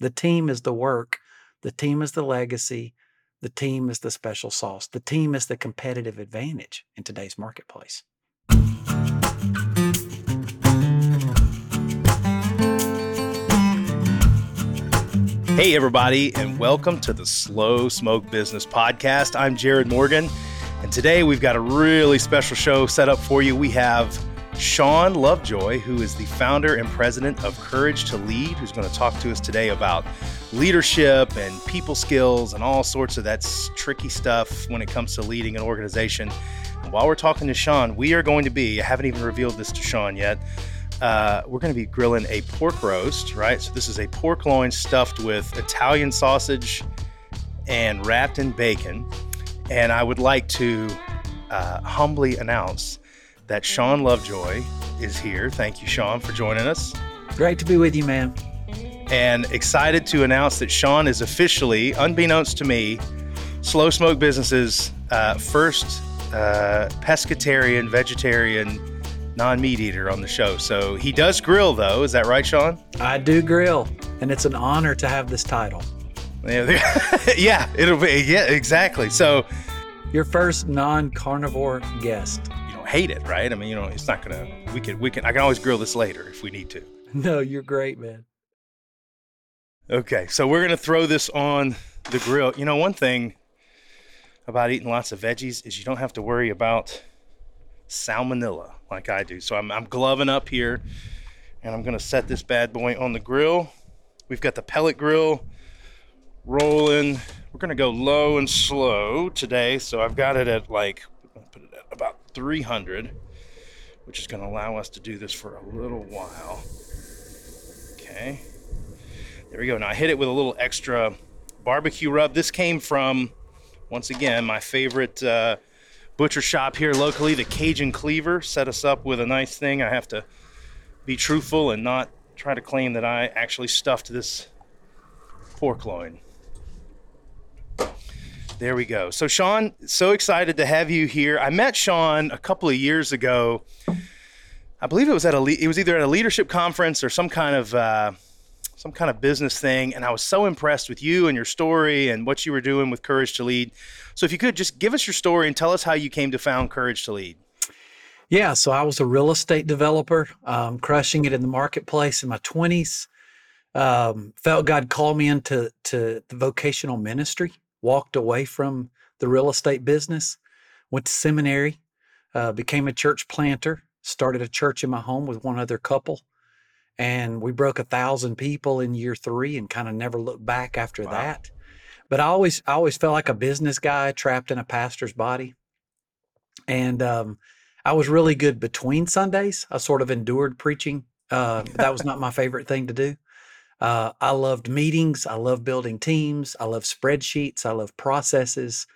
The team is the work, the team is the legacy, the team is the special sauce, the team is the competitive advantage in today's marketplace. Hey, everybody, and welcome to the Slow Smoke Business Podcast. I'm Jarrod Morgan, and today we've got a really special show set up for you. We have Shawn Lovejoy, who is the founder and president of Courage to Lead, who's going to talk to us today about leadership and people skills and all sorts of that tricky stuff when it comes to leading an organization. And while we're talking to Shawn, we are going to be, I haven't even revealed this to Shawn yet uh, we're going to be grilling a pork roast, right? So this is a pork loin stuffed with Italian sausage and wrapped in bacon. And I would like to uh, humbly announce that Shawn Lovejoy is here. Thank you, Shawn, for joining us. Great to be with you, man. And excited to announce that Shawn is officially, unbeknownst to me, Slow Smoke Business's uh, first uh, pescatarian, vegetarian non meat eater on the show. So he does grill, though. Is that right, Shawn? I do grill, and it's an honor to have this title. Yeah, yeah it'll be. Yeah, exactly. So your first non carnivore guest. Don't hate it, right? I mean, you know, it's not gonna. We can. We can. I can always grill this later if we need to. No, you're great, man. Okay, so we're gonna throw this on the grill. You know, one thing about eating lots of veggies is you don't have to worry about salmonella like I do. So I'm, I'm gloving up here and I'm gonna set this bad boy on the grill. We've got the pellet grill rolling. We're gonna go low and slow today. So I've got it at like, put it at about 300, which is gonna allow us to do this for a little while. Okay, there we go. Now I hit it with a little extra barbecue rub. This came from, once again, my favorite uh, butcher shop here locally, the Cajun Cleaver, set us up with a nice thing. I have to be truthful and not try to claim that I actually stuffed this pork loin. There we go. So, Shawn, so excited to have you here. I met Shawn a couple of years ago. I believe it was at a it was either at a leadership conference or some kind of uh, some kind of business thing, and I was so impressed with you and your story and what you were doing with Courage to Lead. So if you could just give us your story and tell us how you came to found Courage to Lead. Yeah, so I was a real estate developer, um, crushing it in the marketplace in my 20s. Um, felt God called me into to the vocational ministry, walked away from the real estate business, went to seminary, uh, became a church planter, started a church in my home with one other couple. And we broke a thousand people in year three and kind of never looked back after wow. that. But I always I always felt like a business guy trapped in a pastor's body. And um, I was really good between Sundays. I sort of endured preaching. Uh, that was not my favorite thing to do. Uh, I loved meetings. I love building teams. I love spreadsheets. I love processes.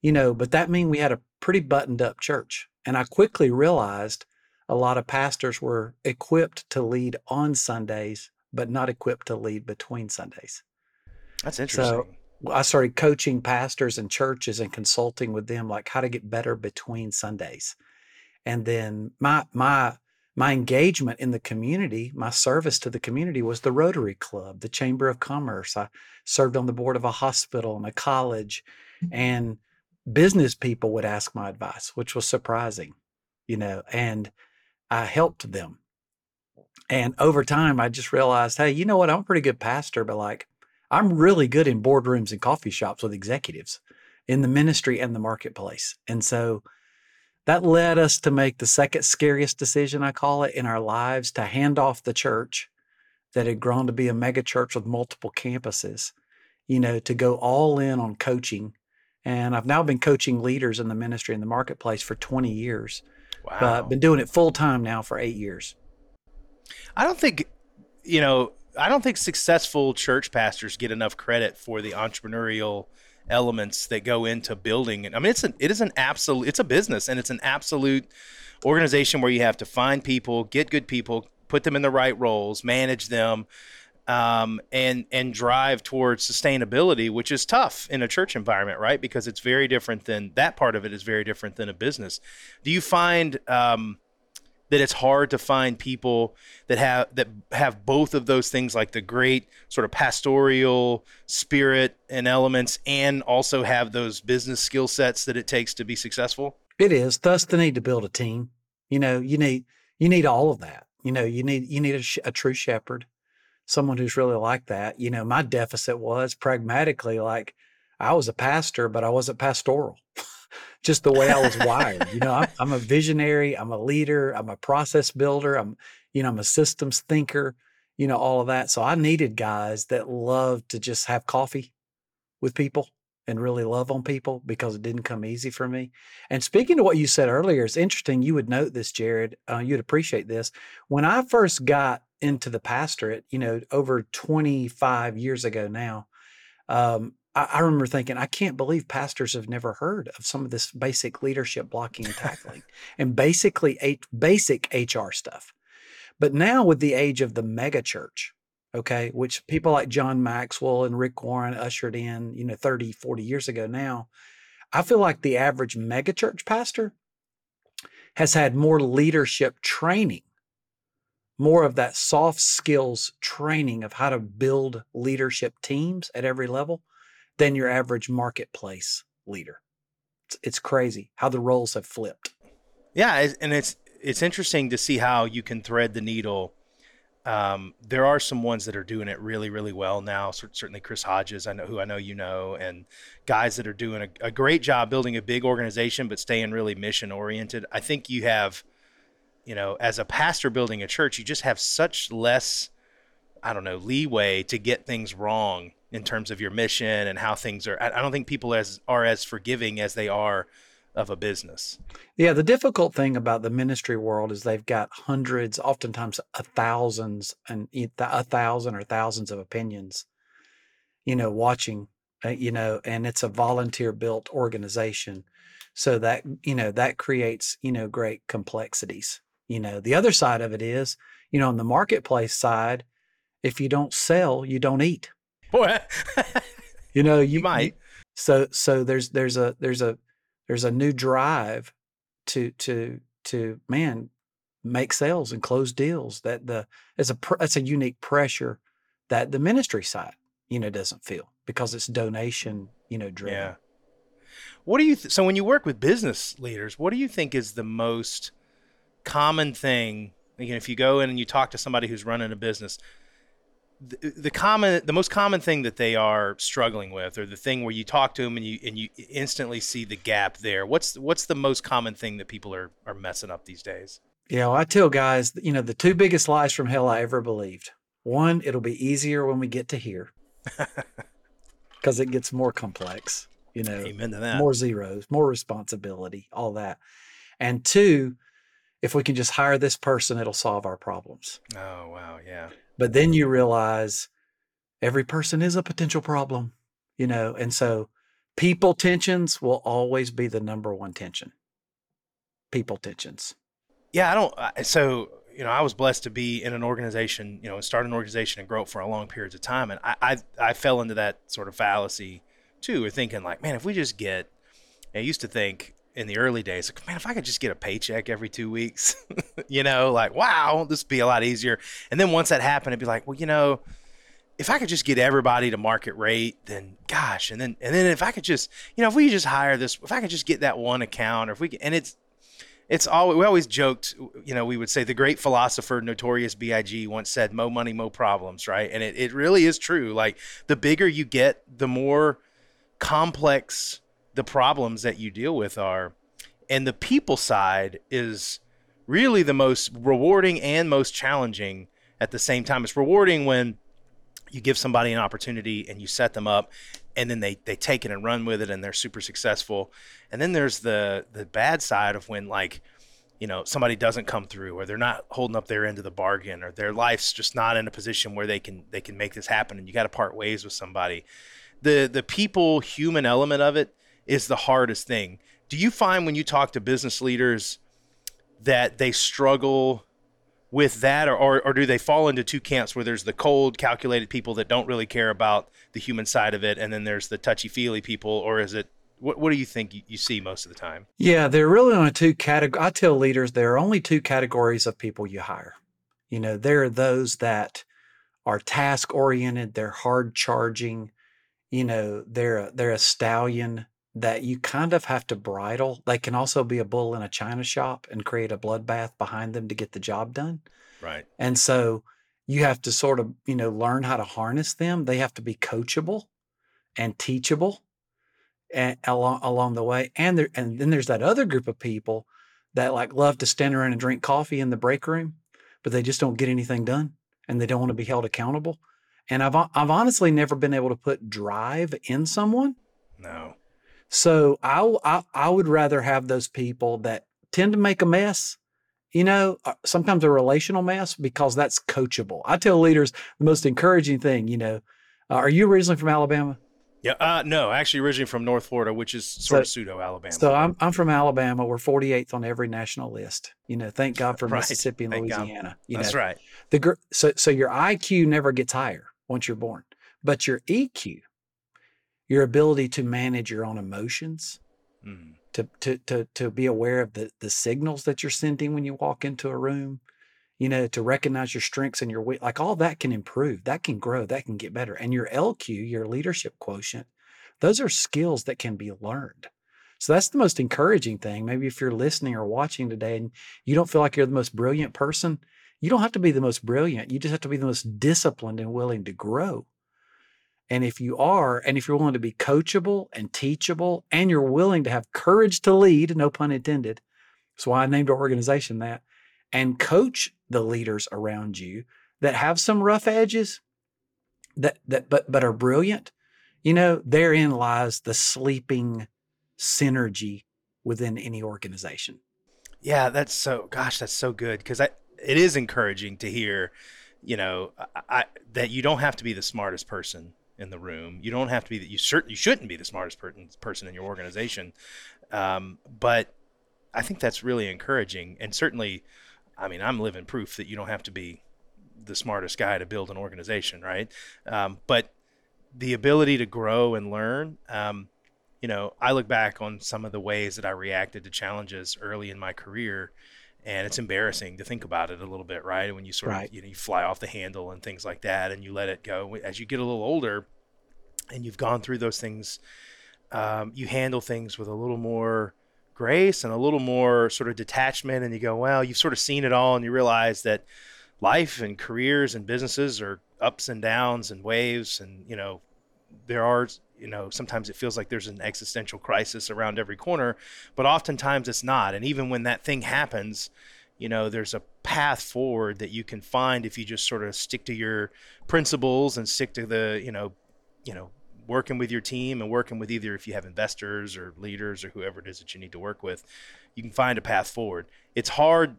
You know, but that mean we had a pretty buttoned up church. And I quickly realized a lot of pastors were equipped to lead on Sundays, but not equipped to lead between Sundays. That's interesting. So I started coaching pastors and churches and consulting with them like how to get better between Sundays. And then my my my engagement in the community, my service to the community was the Rotary Club, the Chamber of Commerce. I served on the board of a hospital and a college mm-hmm. and business people would ask my advice, which was surprising, you know, and I helped them. And over time I just realized, hey, you know what? I'm a pretty good pastor, but like I'm really good in boardrooms and coffee shops with executives in the ministry and the marketplace. And so that led us to make the second scariest decision, I call it, in our lives to hand off the church that had grown to be a mega church with multiple campuses, you know, to go all in on coaching. And I've now been coaching leaders in the ministry and the marketplace for 20 years. Wow. But been doing it full time now for eight years. I don't think, you know, I don't think successful church pastors get enough credit for the entrepreneurial elements that go into building. I mean, it's an it is an absolute it's a business and it's an absolute organization where you have to find people, get good people, put them in the right roles, manage them, um, and and drive towards sustainability, which is tough in a church environment, right? Because it's very different than that part of it is very different than a business. Do you find um, that it's hard to find people that have that have both of those things like the great sort of pastoral spirit and elements and also have those business skill sets that it takes to be successful? It is. Thus the need to build a team. You know you need you need all of that. You know you need you need a, a true shepherd someone who's really like that. You know my deficit was pragmatically like i was a pastor but i wasn't pastoral just the way I was wired. You know, I'm, I'm, a visionary, I'm a leader, I'm a process builder, I'm, you know, I'm a systems thinker, you know, all of that. So I needed guys that loved to just have coffee with people and really love on people because it didn't come easy for me. And speaking to what you said earlier, it's interesting. You would note this, Jarrod. Uh, you'd appreciate this. When I first got into the pastorate, you know, over 25 years ago now, um, I, I remember thinking, I can't believe pastors have never heard of some of this basic leadership blocking and tackling and basically a, basic HR stuff. But now with the age of the mega church, okay, which mm-hmm. people like John Maxwell and Rick Warren ushered in, you know, 30, 40 years ago now, I feel like the average mega church pastor has had more leadership training, more of that soft skills training of how to build leadership teams at every level than your average marketplace leader. It's, it's crazy how the roles have flipped. Yeah, and it's it's interesting to see how you can thread the needle. Um, there are some ones that are doing it really, really well now. Certainly, Chris Hodges, I know who I know you know, and guys that are doing a, a great job building a big organization, but staying really mission oriented. I think you have, you know, as a pastor building a church, you just have such less, I don't know, leeway to get things wrong in terms of your mission and how things are. I don't think people as are as forgiving as they are of a business. Yeah, the difficult thing about the ministry world is they've got hundreds, oftentimes a thousands and a thousand or thousands of opinions, you know, watching, uh, you know, and it's a volunteer built organization. So that, you know, that creates, you know, great complexities. You know, the other side of it is, you know, on the marketplace side, if you don't sell, you don't eat. Boy, you know, you, you might. You, so so there's there's a there's a there's a new drive to to to man make sales and close deals that the it's a it's a unique pressure that the ministry side you know doesn't feel because it's donation you know driven. Yeah. What do you th- so when you work with business leaders, what do you think is the most common thing? Again, if you go in and you talk to somebody who's running a business, the, common the most common thing that they are struggling with or the thing where you talk to them and you and you instantly see the gap there what's what's the most common thing that people are are messing up these days? Yeah well, i tell guys you know the two biggest lies from hell i ever believed. One it'll be easier when we get to here. Because it gets more complex you know Amen to that. more zeros more responsibility all that. And two if we can just hire this person it'll solve our problems. Oh wow yeah but then you realize every person is a potential problem, you know, and so people tensions will always be the number one tension. People tensions. Yeah, I don't. So you know, I was blessed to be in an organization, you know, start an organization and grow it for a long periods of time, and I I, I fell into that sort of fallacy too, of thinking like, man, if we just get, I used to think in the early days, like, man, if I could just get a paycheck every two weeks, you know, like, wow, this be a lot easier. And then once that happened, it'd be like, well, you know, if I could just get everybody to market rate, then gosh, and then and then if I could just, you know, if we just hire this, if I could just get that one account, or if we can, and it's it's all we always joked, you know, we would say the great philosopher Notorious B.I.G. once said, "Mo money, mo problems," right? And it it really is true. Like the bigger you get, the more complex the problems that you deal with are. And the people side is really the most rewarding and most challenging at the same time. It's rewarding when you give somebody an opportunity and you set them up and then they, they take it and run with it and they're super successful. And then there's the the bad side of when like, you know, somebody doesn't come through or they're not holding up their end of the bargain or their life's just not in a position where they can they can make this happen and you got to part ways with somebody. The the people human element of it is the hardest thing. Do you find when you talk to business leaders that they struggle with that, or, or, or do they fall into two camps where there's the cold, calculated people that don't really care about the human side of it, and then there's the touchy feely people, or is it What What do you think you, see most of the time? Yeah, there are really only two categories. I tell leaders there are only two categories of people you hire. You know, there are those that are task oriented, they're hard charging, you know, they're a, they're a stallion that you kind of have to bridle. They can also be a bull in a china shop and create a bloodbath behind them to get the job done. Right. And so you have to sort of, you know, learn how to harness them. They have to be coachable and teachable and along along the way. And there and then there's that other group of people that like love to stand around and drink coffee in the break room, but they just don't get anything done and they don't want to be held accountable. And I've I've honestly never been able to put drive in someone. No. So I, I I would rather have those people that tend to make a mess. You know, uh, sometimes a relational mess because that's coachable. I tell leaders the most encouraging thing. You know, uh, are you originally from Alabama? Yeah. Uh, no, actually, originally from North Florida, which is sort So- of pseudo Alabama. So I'm I'm from Alabama. We're 48th on every national list. You know, thank God for Right. Mississippi and Thank Louisiana. You That's know, right. the so so your IQ never gets higher once you're born, but your EQ, your ability to manage your own emotions, Mm. to to to to be aware of the the signals that you're sending when you walk into a room, you know, to recognize your strengths and your weak, like all that can improve, that can grow, that can get better, and your LQ, your leadership quotient, those are skills that can be learned. So that's the most encouraging thing. Maybe if you're listening or watching today and you don't feel like you're the most brilliant person, you don't have to be the most brilliant. You just have to be the most disciplined and willing to grow. And if you are, and if you're willing to be coachable and teachable, and you're willing to have courage to lead, no pun intended, that's why I named our organization that, and coach the leaders around you that have some rough edges, that that but but are brilliant, you know, therein lies the sleeping synergy within any organization. Yeah, that's so. Gosh, that's so good because I. It is encouraging to hear, you know, I, I, that you don't have to be the smartest person in the room. You don't have to be that. You cert, You shouldn't be the smartest person person in your organization. Um, but I think that's really encouraging, and certainly, I mean, I'm living proof that you don't have to be the smartest guy to build an organization, right? Um, but the ability to grow and learn. Um, you know, I look back on some of the ways that I reacted to challenges early in my career, and it's embarrassing to think about it a little bit, right? When you sort Right. of, you know, you fly off the handle and things like that, and you let it go. As you get a little older, and you've gone through those things, um, you handle things with a little more grace and a little more sort of detachment, and you go, well, you've sort of seen it all, and you realize that life and careers and businesses are ups and downs and waves, and you know, there are you know sometimes it feels like there's an existential crisis around every corner but oftentimes it's not. And even when that thing happens you know there's a path forward that you can find if you just sort of stick to your principles and stick to the you know you know working with your team and working with either if you have investors or leaders or whoever it is that you need to work with you can find a path forward. It's hard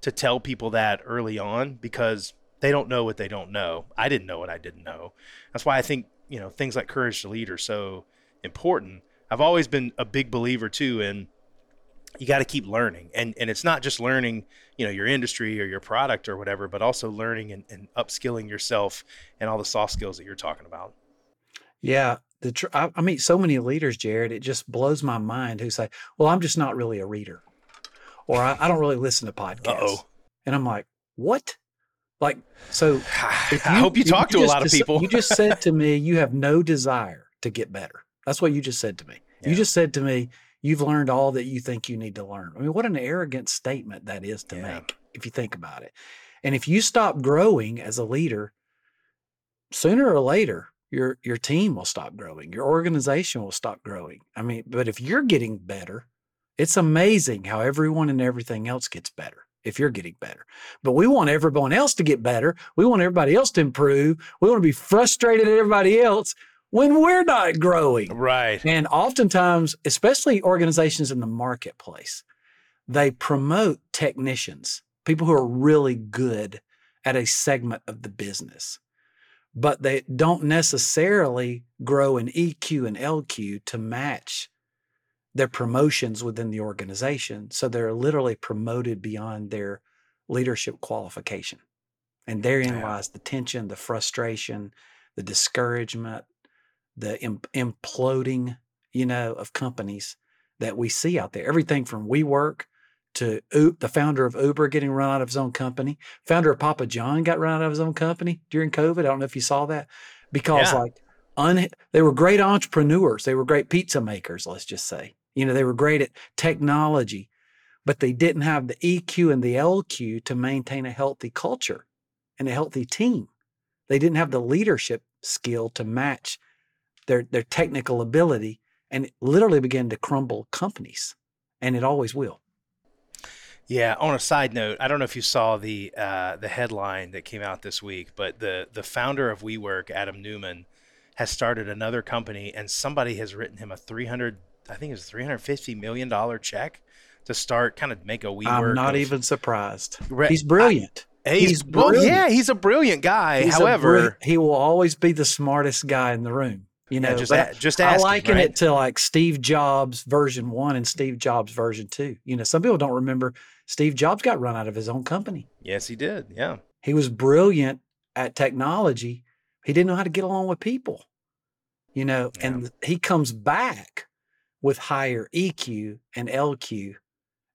to tell people that early on because they don't know what they don't know. I didn't know what i didn't know. That's why i think you know things like courage to lead are so important. I've always been a big believer too in you got to keep learning. And and it's not just learning you know your industry or your product or whatever but also learning and, and upskilling yourself and all the soft skills that you're talking about Yeah. The tr- I, I meet so many leaders, Jarrod, it just blows my mind who say, Well, I'm just not really a reader. Or I, I don't really listen to podcasts. Uh-oh. And I'm like, What? Like, so i if hope you talk to a lot of people You just said to me, you have no desire to get better. That's what you just said to me. Yeah. You just said to me, you've learned all that you think you need to learn. I mean, what an arrogant statement that is to Yeah. make if you think about it. And if you stop growing as a leader, sooner or later, your your team will stop growing. Your organization will stop growing. I mean, but if you're getting better, it's amazing how everyone and everything else gets better if you're getting better. But we want everyone else to get better. We want everybody else to improve. We want to be frustrated at everybody else when we're not growing. right And oftentimes, especially organizations in the marketplace, they promote technicians, people who are really good at a segment of the business, but they don't necessarily grow in EQ and LQ to match their promotions within the organization. So they're literally promoted beyond their leadership qualification. And therein Yeah. lies the tension, the frustration, the discouragement, the im- imploding you know, of companies that we see out there. Everything from WeWork to the founder of Uber getting run out of his own company. Founder of Papa John got run out of his own company during COVID. I don't know if you saw that because Yeah. like un- they were great entrepreneurs. They were great pizza makers, let's just say. You know, they were great at technology, but they didn't have the EQ and the LQ to maintain a healthy culture and a healthy team. They didn't have the leadership skill to match their their technical ability and it literally began to crumble companies. And it always will. Yeah. On a side note, I don't know if you saw the uh, the headline that came out this week, but the the founder of WeWork, Adam Neumann, has started another company, and somebody has written him a three hundred, I think it's three hundred fifty million dollar check to start kind of make a WeWork. I'm not of- even surprised. Re- He's brilliant. I- he's, he's well, yeah, he's a brilliant guy. He's However, brill- he will always be the smartest guy in the room. You know, yeah, just a, just I liken right? it to like Steve Jobs version one and Steve Jobs version two. You know, some people don't remember Steve Jobs got run out of his own company. Yes, he did. Yeah. He was brilliant at technology. He didn't know how to get along with people. You know, Yeah. and he comes back with higher EQ and LQ.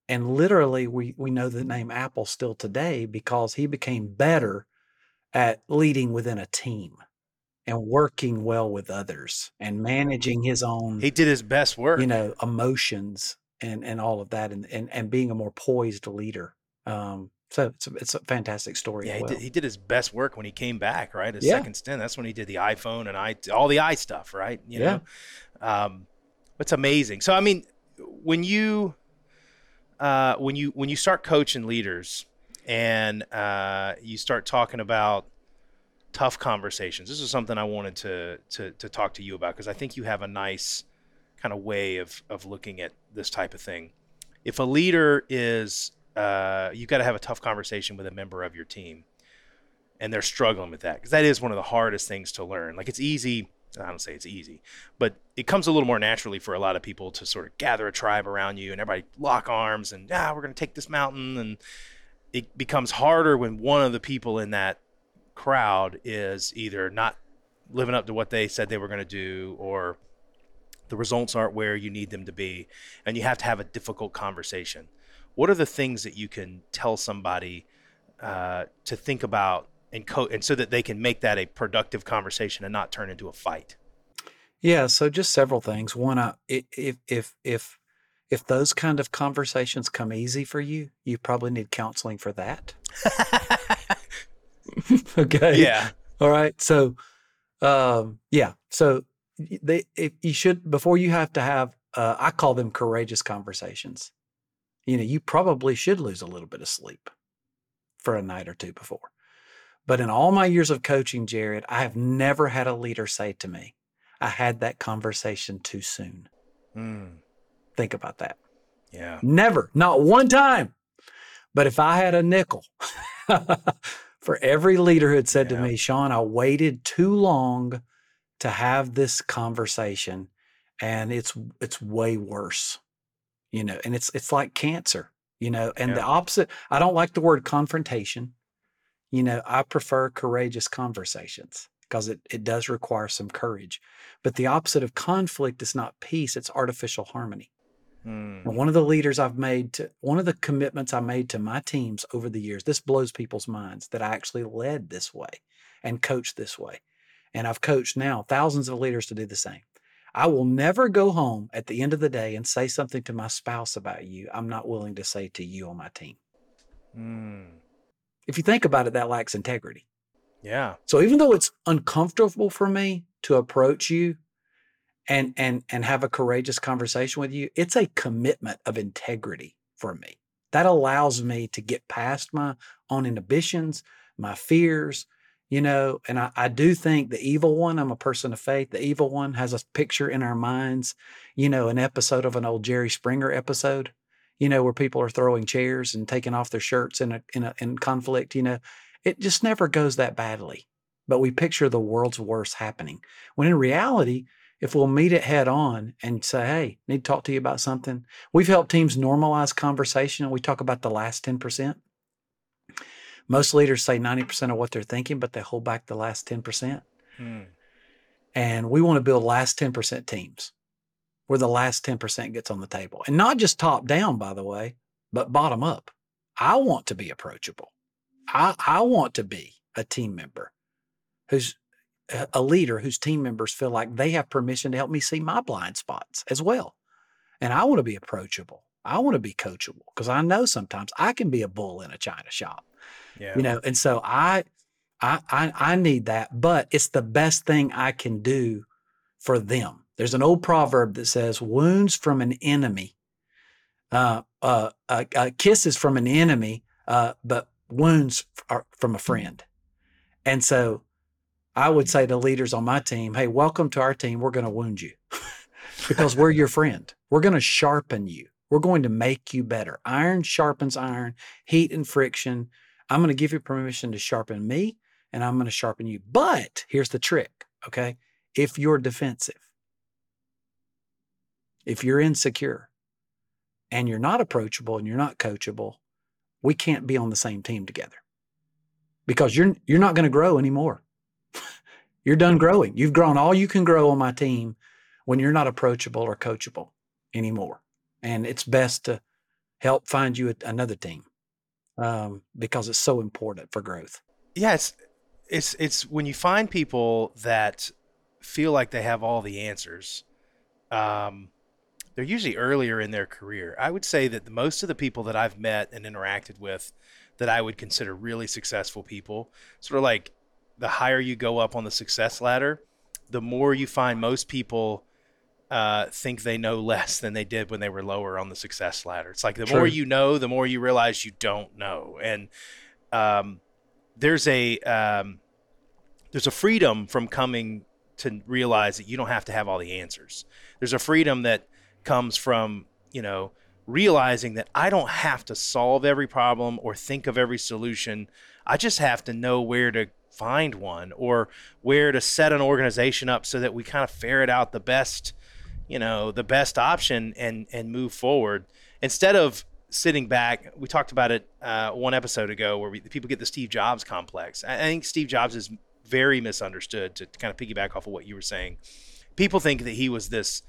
And literally, we, we know the name Apple still today because he became better at leading within a team and working well with others and managing his own He did his best work. you know emotions and and all of that and and, and being a more poised leader um so it's a, it's a fantastic story Yeah, as he did, he did his best work when he came back, right? His Yeah. second stint. That's when he did the iPhone and I all the i stuff, right? You Yeah. know, um, it's amazing. So I mean, when you uh, when you when you start coaching leaders and uh, you start talking about tough conversations, this is something I wanted to to to talk to you about because I think you have a nice kind of way of of looking at this type of thing. If a leader is uh, you got to have a tough conversation with a member of your team and they're struggling with that because that is one of the hardest things to learn like it's easy i don't say it's easy but it comes a little more naturally for a lot of people to sort of gather a tribe around you and everybody lock arms and yeah we're going to take this mountain and it becomes harder when one of the people in that crowd is either not living up to what they said they were going to do or the results aren't where you need them to be and you have to have a difficult conversation. What are the things that you can tell somebody uh, to think about and co- and so that they can make that a productive conversation and not turn into a fight? Yeah so just several things. One i- if if if if those kind of conversations come easy for you you probably need counseling for that okay yeah All right. So, um, yeah. So they, if you should, before you have to have, uh, I call them courageous conversations. You know, you probably should lose a little bit of sleep for a night or two before. But in all my years of coaching, Jarrod, I have never had a leader say to me, I had that conversation too soon. Mm, Think about that. yeah Never, not one time. But if I had a nickel for every leader who had said Yeah. to me, Shawn, I waited too long to have this conversation and it's it's way worse. You know, and it's it's like cancer, you know, and the opposite, I don't like the word confrontation. You know, I prefer courageous conversations because it, it does require some courage. But the opposite of conflict is not peace, it's artificial harmony. Mm, And one of the leaders I've made to one of the commitments I made to my teams over the years, this blows people's minds that I actually led this way and coached this way. And I've coached now thousands of leaders to do the same. I will never go home at the end of the day and say something to my spouse about you I'm not willing to say to you on my team. mm, If you think about it, that lacks integrity. yeah So even though it's uncomfortable for me to approach you and and and have a courageous conversation with you, it's a commitment of integrity for me. That allows me to get past my own inhibitions, my fears, you know, and I, I do think the evil one, I'm a person of faith, the evil one has a picture in our minds, you know, an episode of an old Jerry Springer episode, you know, where people are throwing chairs and taking off their shirts in a in a in conflict, you know. It just never goes that badly but we picture the world's worst happening. When in reality, if we'll meet it head on and say, hey, need to talk to you about something, we've helped teams normalize conversation and we talk about the last 10%. Most leaders say 90% of what they're thinking, but they hold back the last 10%. mm, And we want to build last 10% teams. where the last 10% gets on the table. And not just top down, by the way, but bottom up. I want to be approachable. I, I want to be a team member who's a leader whose team members feel like they have permission to help me see my blind spots as well. And I want to be approachable. I want to be coachable because I know sometimes I can be a bull in a china shop. Yeah. You know, and so I, I I I need that, but it's the best thing I can do for them. There's an old proverb that says, "Wounds from an enemy, uh, uh, uh, uh kisses from an enemy, uh, but wounds are from a friend." And so, I would say to leaders on my team, "Hey, welcome to our team. We're going to wound you because we're your friend. We're going to sharpen you. We're going to make you better. Iron sharpens iron, heat and friction. I'm going to give you permission to sharpen me, and I'm going to sharpen you. But here's the trick, okay? If you're defensive, if you're insecure, and you're not approachable and you're not coachable, we can't be on the same team together because you're you're not going to grow anymore. You're done growing. You've grown all you can grow on my team when you're not approachable or coachable anymore. And it's best to help find you another team um, because it's so important for growth. Yeah, it's it's it's when you find people that feel like they have all the answers. Um, they're usually earlier in their career. I would say that the, most of the people that I've met and interacted with that I would consider really successful people, sort of like the higher you go up on the success ladder, the more you find most people uh, think they know less than they did when they were lower on the success ladder. It's like the True. more you know, the more you realize you don't know. And um, there's a um, there's a freedom from coming to realize that you don't have to have all the answers. There's a freedom that comes from you know realizing that I don't have to solve every problem or think of every solution. I just have to know where to find one or where to set an organization up so that we kind of ferret out the best you know the best option and and move forward. Instead of sitting back we talked about it uh, one episode ago where we, people get the steve jobs complex. I, think steve jobs is very misunderstood to, to kind of piggyback off of what you were saying. People think that he was this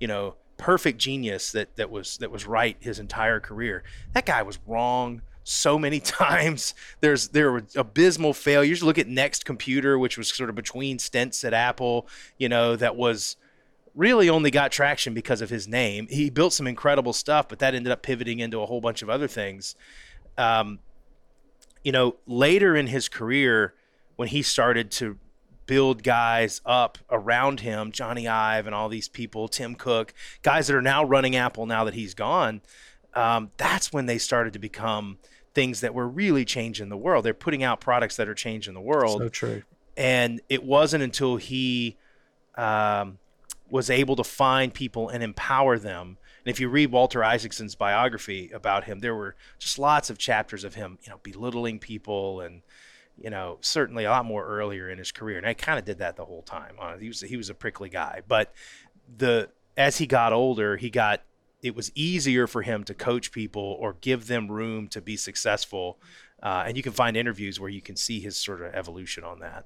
you know perfect genius that that was that was right his entire career. That guy was wrong so many times. There's there were abysmal failures. Look at Next Computer, which was sort of between stints at Apple. You know that was really only got traction because of his name. He built some incredible stuff, but that ended up pivoting into a whole bunch of other things. Um, you know, later in his career, when he started to build guys up around him, Jony Ive and all these people, Tim Cook, guys that are now running Apple now that he's gone, um, that's when they started to become things that were really changing the world. They're putting out products that are changing the world. So true. And it wasn't until he um, was able to find people and empower them. And if you read Walter Isaacson's biography about him, there were just lots of chapters of him, you know, belittling people and, you know, certainly a lot more earlier in his career. And I kind of did that the whole time. Uh, he was he was a prickly guy, but the as he got older, he got it was easier for him to coach people or give them room to be successful. Uh, and you can find interviews where you can see his sort of evolution on that.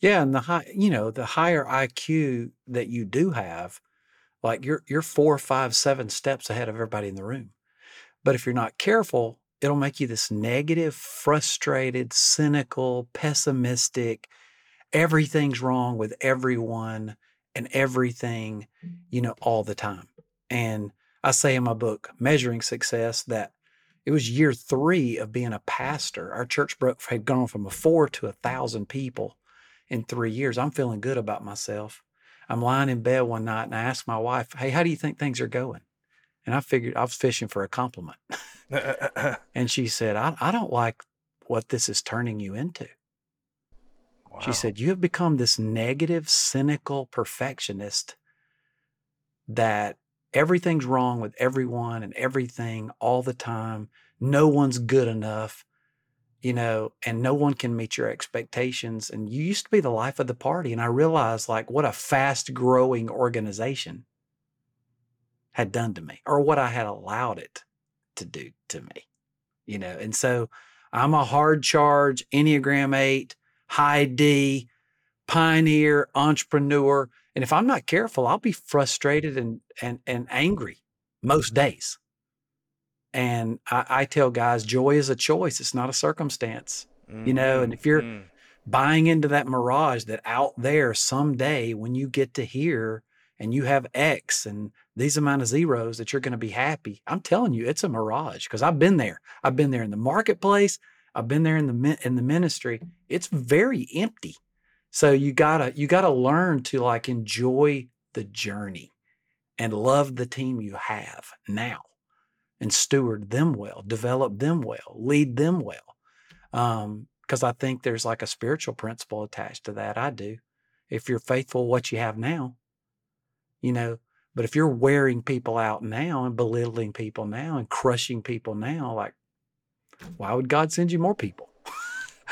Yeah, and the high, you know, the higher IQ that you do have, like you're you're four, five, seven steps ahead of everybody in the room. But if you're not careful, it'll make you this negative, frustrated, cynical, pessimistic. Everything's wrong with everyone and everything, you know, all the time. And I say in my book, Measuring Success, that it was year three of being a pastor. Our church had gone from a four to a thousand people in three years. I'm feeling good about myself. I'm lying in bed one night and I asked my wife, Hey, how do you think things are going? And I figured I was fishing for a compliment. and she said, I, I don't like what this is turning you into. Wow. She said, You have become this negative, cynical perfectionist that everything's wrong with everyone and everything all the time. No one's good enough you know, and no one can meet your expectations. And you used to be the life of the party. And I realized like what a fast growing organization had done to me or what I had allowed it to do to me, you know. And so I'm a hard charge, Enneagram 8, high D, pioneer, entrepreneur. And if I'm not careful, I'll be frustrated and and and angry most days. And I, I tell guys, joy is a choice. It's not a circumstance. You know, and if you're Mm. buying into that mirage that out there someday when you get to here and you have X and these amount of zeros that you're going to be happy. I'm telling you, it's a mirage because I've been there. I've been there in the marketplace. I've been there in the in the ministry. It's very empty. So you gotta you gotta learn to like enjoy the journey and love the team you have now and steward them well, develop them well, lead them well um because i think there's like a spiritual principle attached to that i do. If you're faithful what you have now you know but if you're wearing people out now and belittling people now and crushing people now like why would god send you more people?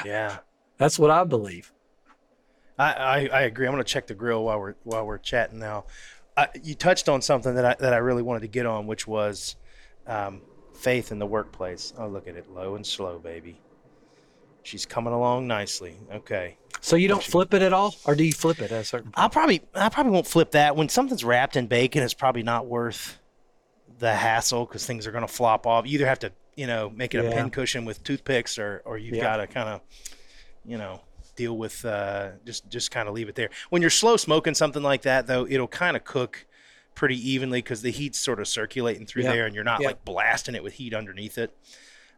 Yeah. that's what i believe I, I, I agree. I'm going to check the grill while we're while we're chatting now. I, you touched on something that I that I really wanted to get on, which was um, faith in the workplace. Oh, look at it, low and slow, baby. She's coming along nicely. Okay. so you don't flip it at all or do you flip it at a certain point I'll probably I probably won't flip that when something's wrapped in bacon. It's probably not worth the hassle because things are going to flop off. You either have to you know make it a Yeah. pin cushion with toothpicks, or or you've Yeah. got to kind of you know deal with uh, just just kind of leave it there. When you're slow smoking something like that, though, it'll kind of cook pretty evenly because the heat's sort of circulating through Yeah. there, and you're not Yeah. like blasting it with heat underneath it.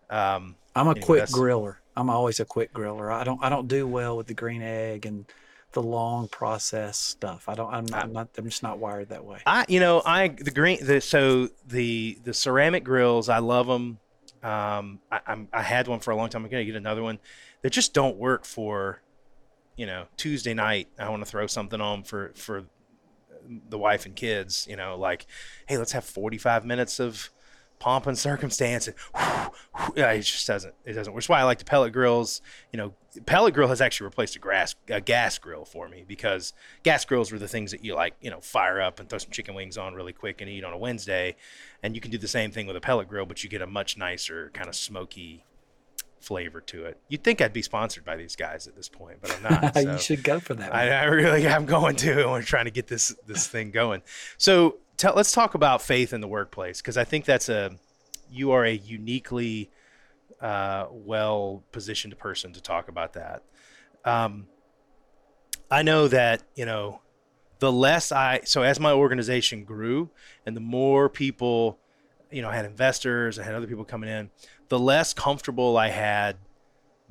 Um, i'm a Anyway, quick that's- griller i'm always a quick griller i don't i don't do well with the green egg and the long process stuff i don't i'm not, I'm, not i'm just not wired that way I, you know, I the green the so the the ceramic grills, I love them. Um, I, I'm I had one for a long time. I'm gonna get another one. They just don't work for, you know, Tuesday night. I want to throw something on for for the wife and kids. You know, like, hey, let's have 45 minutes of pomp and circumstance. And it just doesn't. It doesn't. Which is why I like the pellet grills. You know, pellet grill has actually replaced a gas a gas grill for me because gas grills were the things that you like, you know, fire up and throw some chicken wings on really quick and eat on a Wednesday. And you can do the same thing with a pellet grill, but you get a much nicer kind of smoky flavor to it. You'd think I'd be sponsored by these guys at this point, but I'm not. so. you should go for that I. I really am going to. We're trying to get this this thing going. So tell, let's talk about faith in the workplace because I think that's a you are a uniquely uh, well positioned person to talk about that. Um, I know that you know the less I so as my organization grew and the more people you know I had investors, I had other people coming in, the less comfortable I had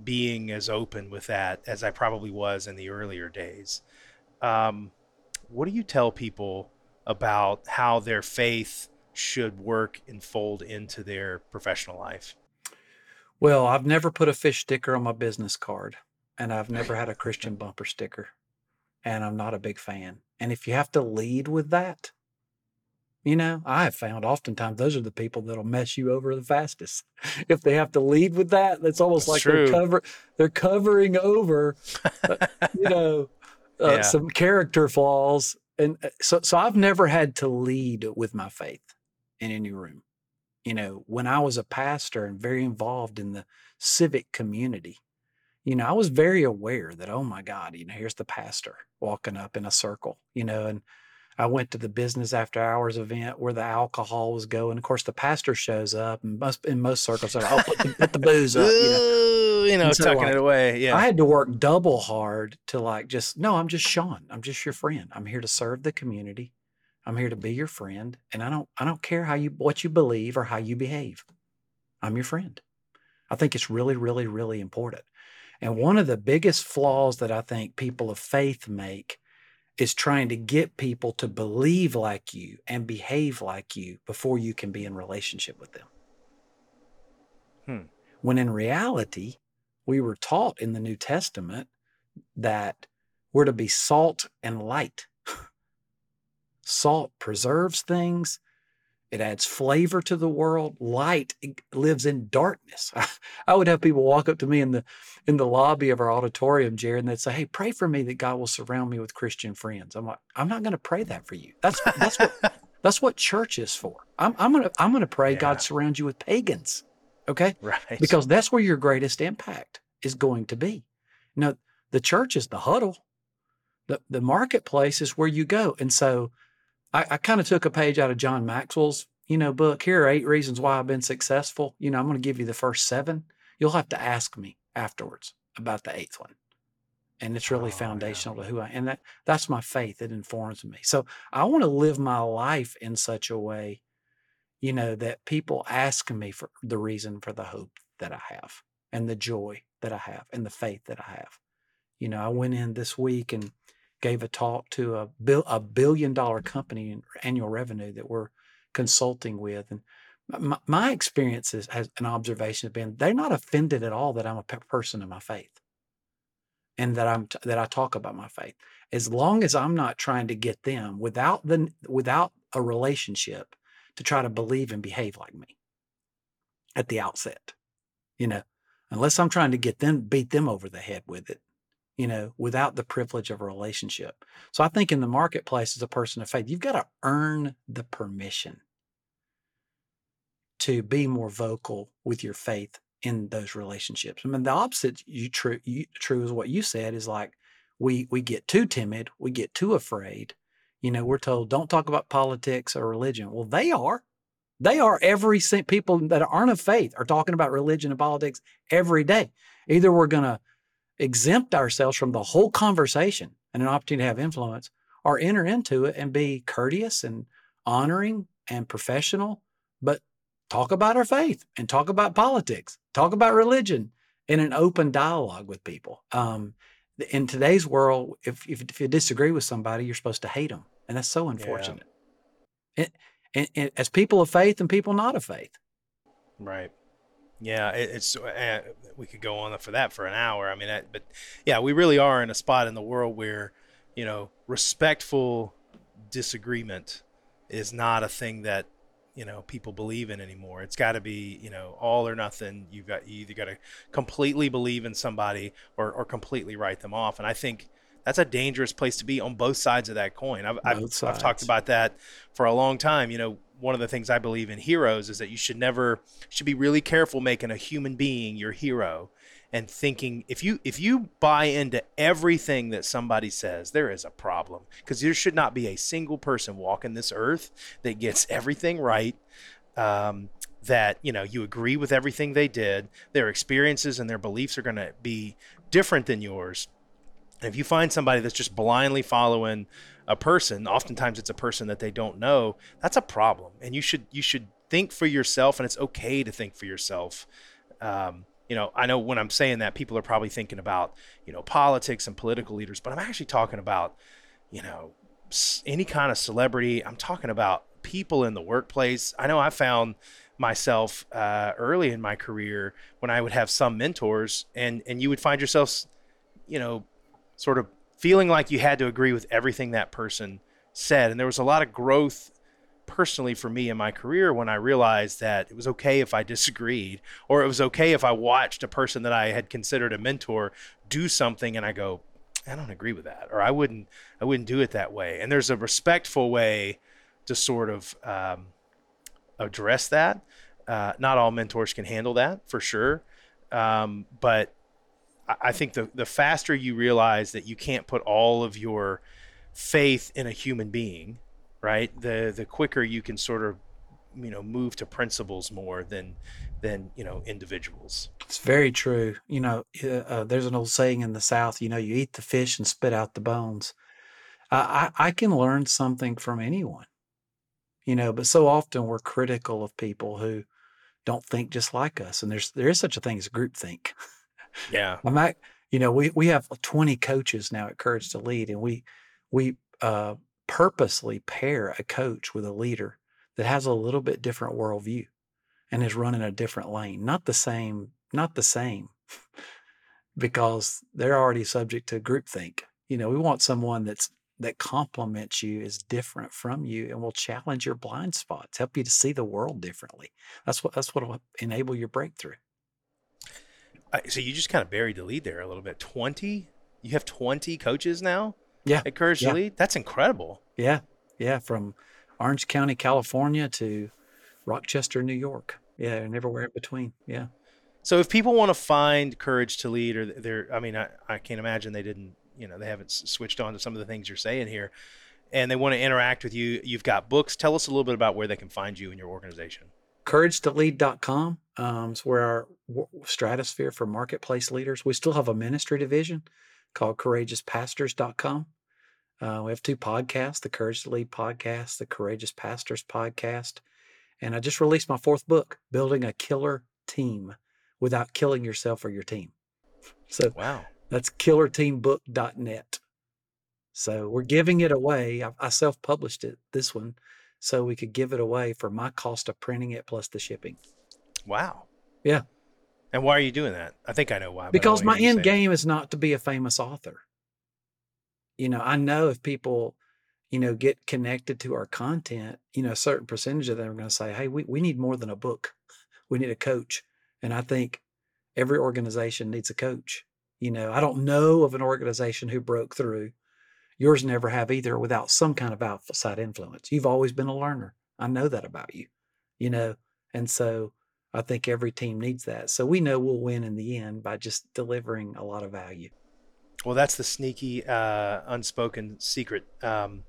being as open with that as I probably was in the earlier days. Um, what do you tell people about how their faith should work and fold into their professional life? Well, I've never put a fish sticker on my business card, and I've never had a Christian bumper sticker, and I'm not a big fan. And if you have to lead with that, you know, I have found oftentimes those are the people that'll mess you over the fastest. If they have to lead with that, that's almost That's like true. they're cover they're covering over, uh, you know, uh, Yeah. some character flaws. And uh, so, so I've never had to lead with my faith in any room you know, when I was a pastor and very involved in the civic community, you know, I was very aware that, oh my God, you know, here's the pastor walking up in a circle, you know, and I went to the business after hours event where the alcohol was going. Of course, the pastor shows up and most, in most circles, they're like, oh, put the, put the booze up, you know. Ooh, you know, so, tucking like, it away. Yeah. I had to work double hard to like just no, I'm just Shawn. I'm just your friend. I'm here to serve the community. I'm here to be your friend, and I don't I don't care how you what you believe or how you behave. I'm your friend. I think it's really really really important. And one of the biggest flaws that I think people of faith make is trying to get people to believe like you and behave like you before you can be in relationship with them. Hmm. When in reality, we were taught in the New Testament that we're to be salt and light. Salt preserves things. It adds flavor to the world. Light lives in darkness. I would have people walk up to me in the in the lobby of our auditorium, Jarrod, and they'd say, "Hey, pray for me that God will surround me with Christian friends." I'm like, "I'm not going to pray that for you. That's that's what that's what church is for. I'm I'm gonna I'm gonna pray Yeah. God surround you with pagans, okay? right. Because that's where your greatest impact is going to be. Now, the church is the huddle, The the marketplace is where you go. And so I, I kind of took a page out of John Maxwell's, you know, book. Here are eight reasons why I've been successful. You know, I'm going to give you the first seven. You'll have to ask me afterwards about the eighth one. And it's really Oh, foundational yeah. to who I am. and that that's my faith. It informs me. So I want to live my life in such a way, you know, that people ask me for the reason for the hope that I have and the joy that I have and the faith that I have. You know, I went in this week and gave a talk to a bill a billion dollar mm. company in annual revenue that we're consulting with, and my, my experience is, has an observation has been they're not offended at all that I'm a pe- person of my faith and that I'm t- that I talk about my faith. As long as I'm not trying to get them without the without a relationship to try to believe and behave like me at the outset, you know, unless I'm trying to get them beat them over the head with it, you know, without the privilege of a relationship. So I think in the marketplace as a person of faith, you've got to earn the permission to be more vocal with your faith in those relationships. I mean, the opposite you true you, true is what you said is like we we get too timid, we get too afraid. You know, we're told don't talk about politics or religion. Well, they are. They are every people that aren't of faith are talking about religion and politics every day. Either we're going to exempt ourselves from the whole conversation and an opportunity to have influence, or enter into it and be courteous and honoring and professional, but talk about our faith and talk about politics, talk about religion in an open dialogue with people. Um, in today's world, if, if, if you disagree with somebody, you're supposed to hate them. And that's so unfortunate. It, and, and as people of faith and people not of faith. Right. Yeah, it, it's uh, we could go on for that for an hour. I mean, that, but yeah, we really are in a spot in the world where you know respectful disagreement is not a thing that you know people believe in anymore. It's got to be you know all or nothing. You've got you either got to completely believe in somebody or or completely write them off. And I think that's a dangerous place to be on both sides of that coin. I've I've, I've talked about that for a long time. You know, one of the things I believe in heroes is that you should never should be really careful making a human being your hero and thinking if you if you buy into everything that somebody says there is a problem because there should not be a single person walking this earth that gets everything right um, that you know you agree with everything they did their experiences and their beliefs are going to be different than yours and if you find somebody that's just blindly following a person, oftentimes it's a person that they don't know, that's a problem. And you should you should think for yourself, and it's okay to think for yourself. Um, you know, I know when I'm saying that, people are probably thinking about you know politics and political leaders, but I'm actually talking about you know any kind of celebrity. I'm talking about people in the workplace. I know I found myself uh, early in my career when I would have some mentors, and and you would find yourself, you know, sort of feeling like you had to agree with everything that person said. And there was a lot of growth personally for me in my career when I realized that it was okay if I disagreed, or it was okay if I watched a person that I had considered a mentor do something and I go, I don't agree with that, or I wouldn't, I wouldn't do it that way. And there's a respectful way to sort of um, address that. Uh, not all mentors can handle that for sure, um, but I- think the the faster you realize that you can't put all of your faith in a human being, right? The the quicker you can sort of you know move to principles more than than you know individuals. It's very true. You know, uh, uh, there's an old saying in the South, you know, you eat the fish and spit out the bones. I, I, I can learn something from anyone, you know, but so often we're critical of people who don't think just like us. And there's there is such a thing as groupthink. Yeah. I'm at, you know, we we have 20 coaches now at Courage to Lead, and we we uh, purposely pair a coach with a leader that has a little bit different worldview and is running a different lane, not the same, not the same, because they're already subject to groupthink. You know, we want someone that's that complements you, is different from you, and will challenge your blind spots, help you to see the world differently. That's what that's what will enable your breakthrough. So you just kind of buried the lead there a little bit. Twenty. You have twenty coaches now Yeah, at Courage Yeah. to Lead. That's incredible. Yeah, yeah, from Orange County, California to Rochester, New York. Yeah, and everywhere in between. Yeah. So if people want to find Courage to Lead, or they're, I mean, I, I can't imagine they didn't, you know they haven't switched on to some of the things you're saying here, and they want to interact with you. You've got books. Tell us a little bit about where they can find you and your organization. CourageToLead.com um, is where our stratosphere for marketplace leaders. We still have a ministry division called CourageousPastors.com. Uh, we have two podcasts, the Courage to Lead podcast, the Courageous Pastors podcast. And I just released my fourth book, Building a Killer Team Without Killing Yourself or Your Team. So wow. that's killerteambook.net. So we're giving it away. I, I self published it, this one, so we could give it away for my cost of printing it plus the shipping. Wow. Yeah. And why are you doing that? I think I know why. Because my end game is not to be a famous author. You know, I know if people, you know, get connected to our content, you know, a certain percentage of them are going to say, hey, we, we need more than a book. We need a coach. And I think every organization needs a coach. You know, I don't know of an organization who broke through. Yours never have either without some kind of outside influence. You've always been a learner. I know that about you, you know, and so I think every team needs that. So we know we'll win in the end by just delivering a lot of value. Well, that's the sneaky, uh, unspoken secret um,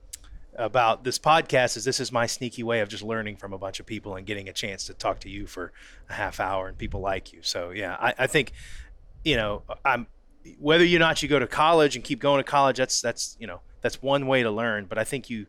about this podcast. Is this is my sneaky way of just learning from a bunch of people and getting a chance to talk to you for a half hour and people like you. So yeah, I, I think, you know, I'm whether or not you go to college and keep going to college. That's that's you know that's one way to learn. But I think you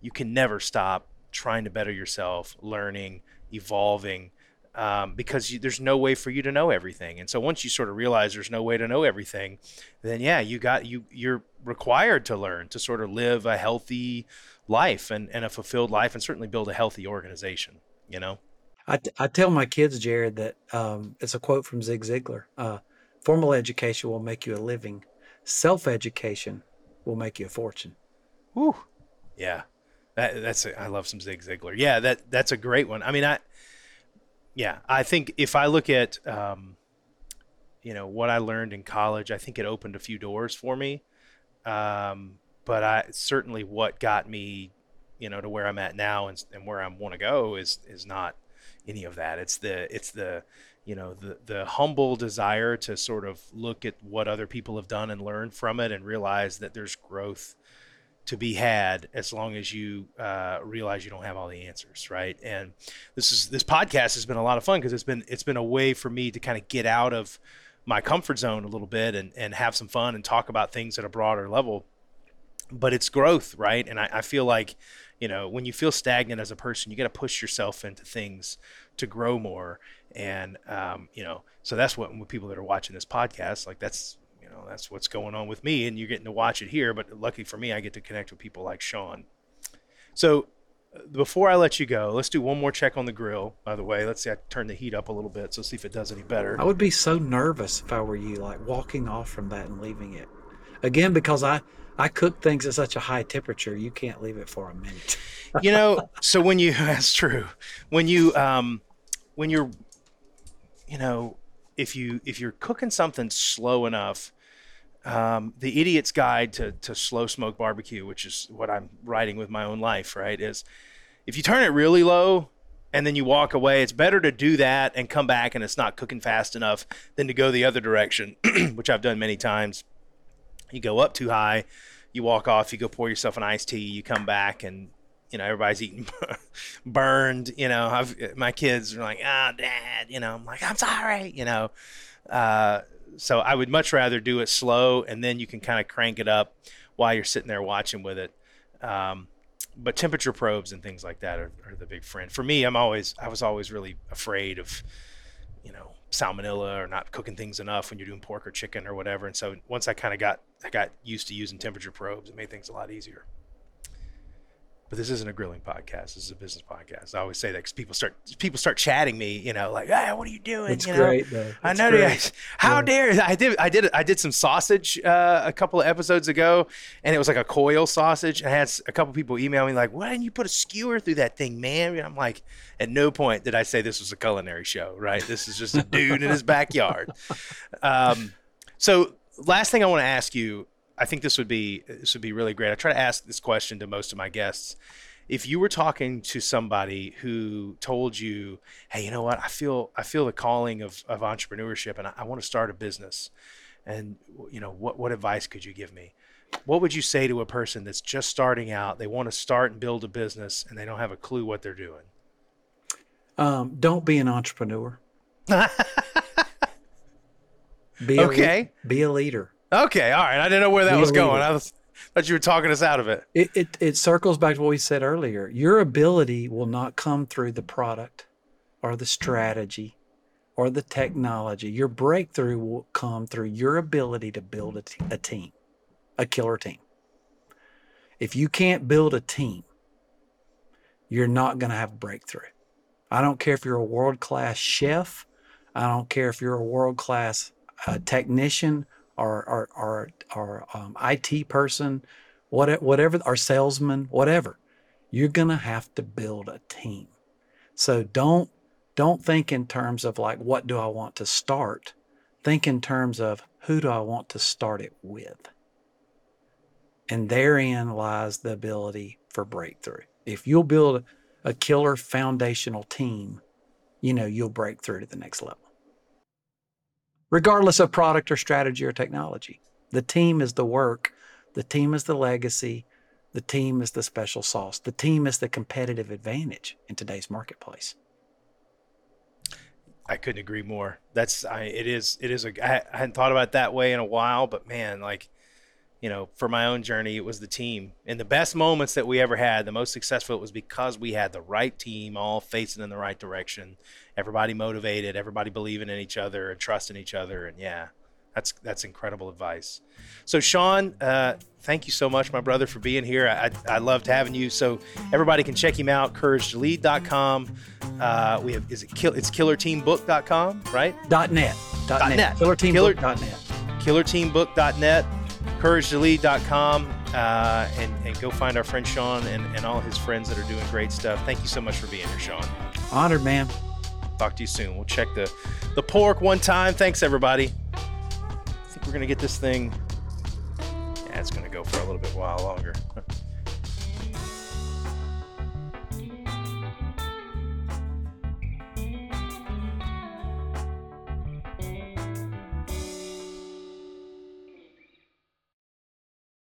you can never stop trying to better yourself, learning, evolving um, because you, there's no way for you to know everything. And so once you sort of realize there's no way to know everything, then yeah, you got you you're required to learn to sort of live a healthy life and, and a fulfilled life, and certainly build a healthy organization. You know. I, I tell my kids, Jarrod, that um, it's a quote from Zig Ziglar. Uh, formal education will make you a living. Self education will make you a fortune. Whew. Yeah. That, that's a, I love some Zig Ziglar. Yeah, that that's a great one. I mean, I yeah, I think if I look at, um, you know, what I learned in college, I think it opened a few doors for me. Um, but I certainly what got me, you know, to where I'm at now and, and where I want to go is is not any of that. It's the it's the you know the the humble desire to sort of look at what other people have done and learn from it and realize that there's growth to be had as long as you uh, realize you don't have all the answers, right? And this is this podcast has been a lot of fun because it's been it's been a way for me to kind of get out of my comfort zone a little bit and and have some fun and talk about things at a broader level. But it's growth, right? And I, I feel like you know when you feel stagnant as a person, you got to push yourself into things to grow more. And um, you know, so that's what people that are watching this podcast like that's you know that's what's going on with me and you're getting to watch it here but lucky for me i get to connect with people like Shawn. So uh, before i let you go let's do one more check on the grill by the way. Let's see i turn the heat up a little bit so see if it does any better. I would be so nervous if i were you like walking off from that and leaving it. Again because i i cook things at such a high temperature you can't leave it for a minute you know so when you that's true when you um when you're you know if you if you're cooking something slow enough um, the idiot's guide to, to slow smoke barbecue, which is what I'm writing with my own life, right? Is if you turn it really low and then you walk away, it's better to do that and come back and it's not cooking fast enough than to go the other direction, which I've done many times. You go up too high, you walk off, you go pour yourself an iced tea, you come back and you know everybody's eating burned. You know, I've, my kids are like, "Ah, oh, dad," you know. I'm like, "I'm sorry," you know. Uh, so I would much rather do it slow, and then you can kind of crank it up while you're sitting there watching with it. Um, but temperature probes and things like that are, are, the big friend for me. I'm always I was always really afraid of you know salmonella or not cooking things enough when you're doing pork or chicken or whatever. And so once I kind of got I got used to using temperature probes, it made things a lot easier but this isn't a grilling podcast. This is a business podcast. I always say that because people start people start chatting me, you know, like, "Hey, what are you doing?" It's you great, though. I know. Great. How yeah. dare I did I did I did some sausage uh, a couple of episodes ago, and it was like a coil sausage. And I had a couple people email me like, "Why didn't you put a skewer through that thing, man?" And I'm like, at no point did I say this was a culinary show, right? This is just a dude in his backyard. Um, so, last thing I want to ask you I think this would be this would be really great. I try to ask this question to most of my guests. If you were talking to somebody who told you, "Hey, you know what? I feel I feel the calling of of entrepreneurship, and I, I want to start a business," And you know, what what advice could you give me? What would you say to a person that's just starting out? They want to start and build a business, and they don't have a clue what they're doing. Um, don't be an entrepreneur. be okay. A, be a leader. Okay. All right. I didn't know where that Be was going. I was, thought you were talking us out of it. It, it it circles back to what we said earlier. Your ability will not come through the product or the strategy or the technology. Your breakthrough will come through your ability to build a, t- a team, a killer team. If you can't build a team, you're not going to have a breakthrough. I don't care if you're a world class chef. I don't care if you're a world class uh, technician or or or, or um, IT person, what, whatever, or salesman, whatever. You're gonna have to build a team. So don't don't think in terms of like what do I want to start. Think in terms of who do I want to start it with. And therein lies the ability for breakthrough. If you'll build a killer foundational team, you know you'll break through to the next level regardless of product or strategy or technology. The team is the work, the team is the legacy, the team is the special sauce, the team is the competitive advantage in today's marketplace. I couldn't agree more. That's I. It is. It is a. I, hadn't thought about it that way in a while, but man, like, you know, for my own journey, it was the team. And the best moments that we ever had, the most successful, it was because we had the right team, all facing in the right direction. Everybody motivated, everybody believing in each other and trusting each other. And yeah, that's that's incredible advice. So Shawn, uh, thank you so much, my brother, for being here. I, I loved having you. So everybody can check him out, couragetolead.com. Uh, we have is it kill it's killerteambook.com, right? Dot net. Dot, Dot net. net. Killer team Killer- killerteambook.net, couragetolead.com, uh, and, and go find our friend Shawn and, and all his friends that are doing great stuff. Thank you so much for being here, Shawn. Honored, man. Talk to you soon. We'll check the, the pork one time. Thanks, everybody. I think we're going to get this thing. Yeah, it's going to go for a little bit while longer.